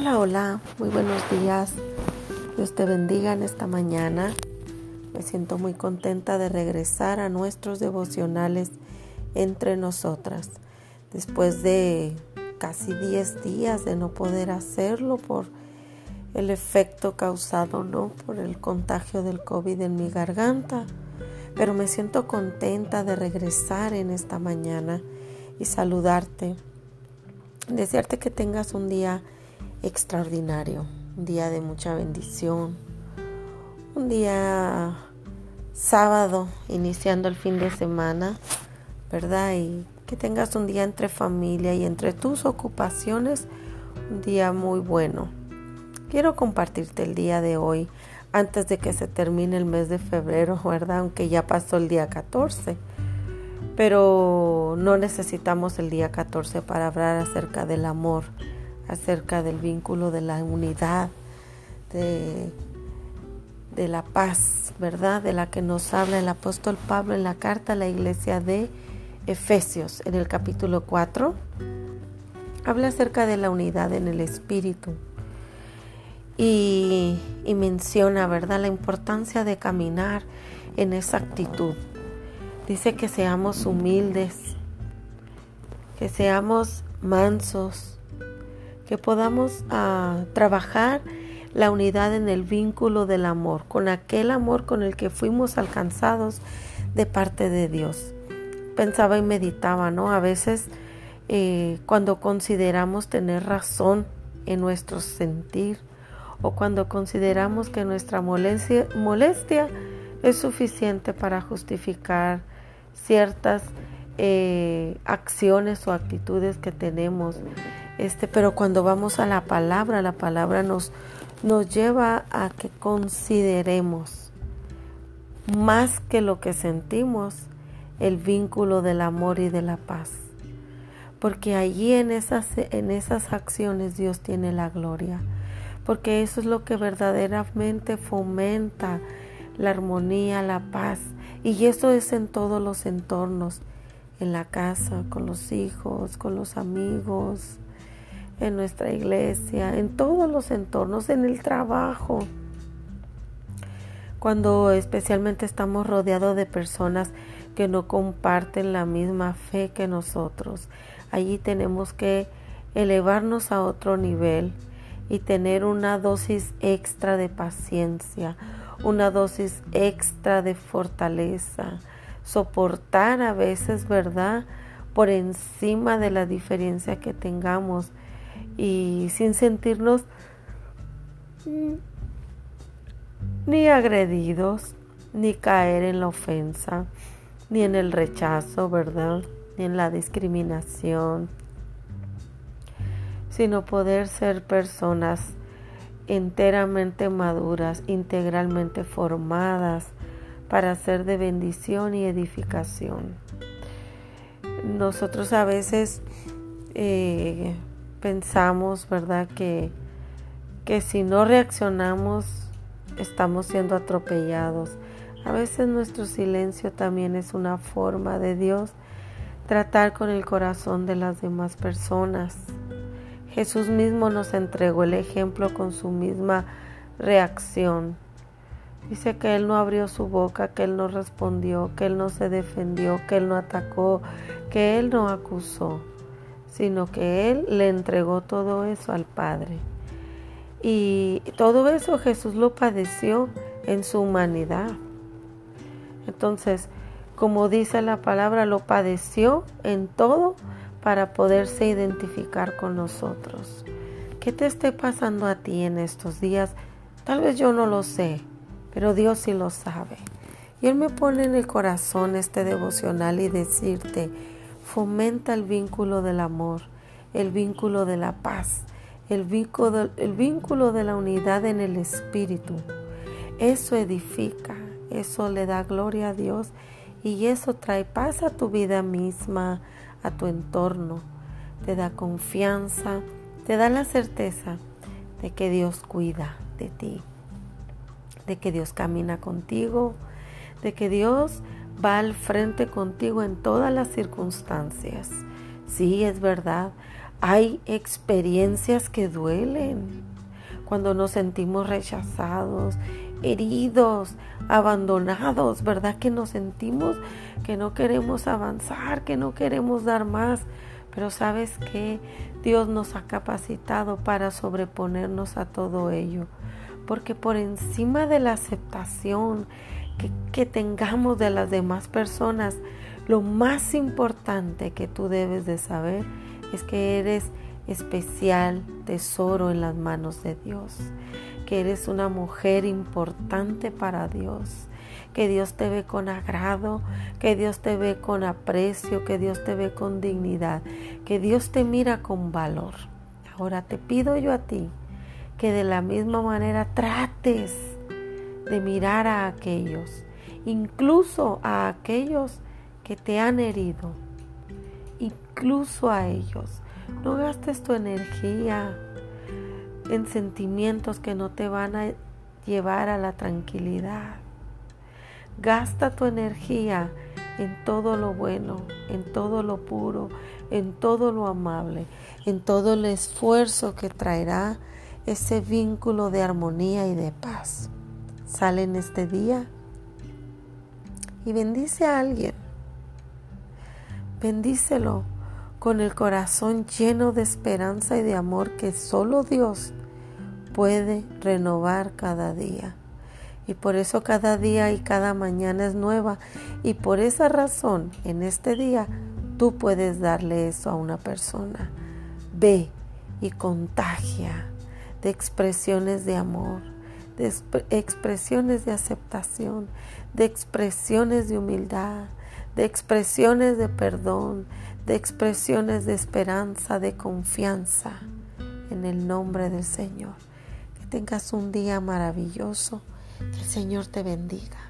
Hola, hola, muy buenos días. Dios te bendiga en esta mañana. Me siento muy contenta de regresar a nuestros devocionales entre nosotras. Después de casi 10 días de no poder hacerlo por el efecto causado ¿no? por el contagio del COVID en mi garganta. Pero me siento contenta de regresar en esta mañana y saludarte. Desearte que tengas un día extraordinario, un día de mucha bendición, un día sábado iniciando el fin de semana, ¿verdad? Y que tengas un día entre familia y entre tus ocupaciones, un día muy bueno. Quiero compartirte el día de hoy antes de que se termine el mes de febrero, ¿verdad? Aunque ya pasó el día 14. Pero no necesitamos el día 14 para hablar acerca del amor acerca del vínculo de la unidad, de, de la paz, ¿verdad? De la que nos habla el apóstol Pablo en la carta a la iglesia de Efesios, en el capítulo 4. Habla acerca de la unidad en el espíritu. Y, y, menciona, ¿verdad?, la importancia de caminar en esa actitud. Dice que seamos humildes, que seamos mansos, que podamos ah, trabajar la unidad en el vínculo del amor, con aquel amor con el que fuimos alcanzados de parte de Dios. Pensaba y meditaba, ¿no? A veces eh, cuando consideramos tener razón en nuestro sentir o cuando consideramos que nuestra molestia, es suficiente para justificar ciertas eh, acciones o actitudes que tenemos este, pero cuando vamos a la palabra, la palabra nos, nos lleva a que consideremos más que lo que sentimos el vínculo del amor y de la paz. Porque allí en esas, en esas acciones Dios tiene la gloria. Porque eso es lo que verdaderamente fomenta la armonía, la paz. Y eso es en todos los entornos, en la casa, con los hijos, con los amigos, en nuestra iglesia, en todos los entornos, en el trabajo. Cuando especialmente estamos rodeados de personas que no comparten la misma fe que nosotros, allí tenemos que elevarnos a otro nivel y tener una dosis extra de paciencia, una dosis extra de fortaleza, soportar a veces, ¿verdad? Por encima de la diferencia que tengamos y sin sentirnos ni agredidos, ni caer en la ofensa, ni en el rechazo, ¿verdad? Ni en la discriminación, sino poder ser personas enteramente maduras, integralmente formadas para ser de bendición y edificación. Nosotros a veces eh, pensamos, ¿verdad? Que, que si no reaccionamos estamos siendo atropellados. A veces nuestro silencio también es una forma de Dios tratar con el corazón de las demás personas. Jesús mismo nos entregó el ejemplo con su misma reacción. Dice que Él no abrió su boca, que Él no respondió, que Él no se defendió, que Él no atacó, que Él no acusó sino que Él le entregó todo eso al Padre. Y todo eso Jesús lo padeció en su humanidad. Entonces, como dice la palabra, lo padeció en todo para poderse identificar con nosotros. ¿Qué te esté pasando a ti en estos días? Tal vez yo no lo sé, pero Dios sí lo sabe. Y Él me pone en el corazón este devocional y decirte, fomenta el vínculo del amor, el vínculo de la paz, el vínculo, el vínculo de la unidad en el espíritu. Eso edifica, eso le da gloria a Dios y eso trae paz a tu vida misma, a tu entorno. Te da confianza, te da la certeza de que Dios cuida de ti, de que Dios camina contigo, de que Dios va al frente contigo en todas las circunstancias. Sí, es verdad. Hay experiencias que duelen cuando nos sentimos rechazados, heridos, abandonados, ¿verdad? Que nos sentimos que no queremos avanzar, que no queremos dar más. Pero sabes que Dios nos ha capacitado para sobreponernos a todo ello. Porque por encima de la aceptación que, tengamos de las demás personas, lo más importante que tú debes de saber es que eres especial tesoro en las manos de Dios, que eres una mujer importante para Dios, que Dios te ve con agrado, que Dios te ve con aprecio, que Dios te ve con dignidad, que Dios te mira con valor. Ahora te pido yo a ti que de la misma manera trates de mirar a aquellos, incluso a aquellos que te han herido, incluso a ellos no gastes tu energía en sentimientos que no te van a llevar a la tranquilidad. Gasta tu energía en todo lo bueno, en todo lo puro, en todo lo amable, en todo el esfuerzo que traerá ese vínculo de armonía y de paz. Sale en este día y bendice a alguien. Bendícelo con el corazón lleno de esperanza y de amor que solo Dios puede renovar cada día. Y por eso cada día y cada mañana es nueva. Y por esa razón, en este día, tú puedes darle eso a una persona. Ve y contagia de expresiones de amor, de expresiones de aceptación, de expresiones de humildad, de expresiones de perdón, de expresiones de esperanza, de confianza en el nombre del Señor. Que tengas un día maravilloso. Que el Señor te bendiga.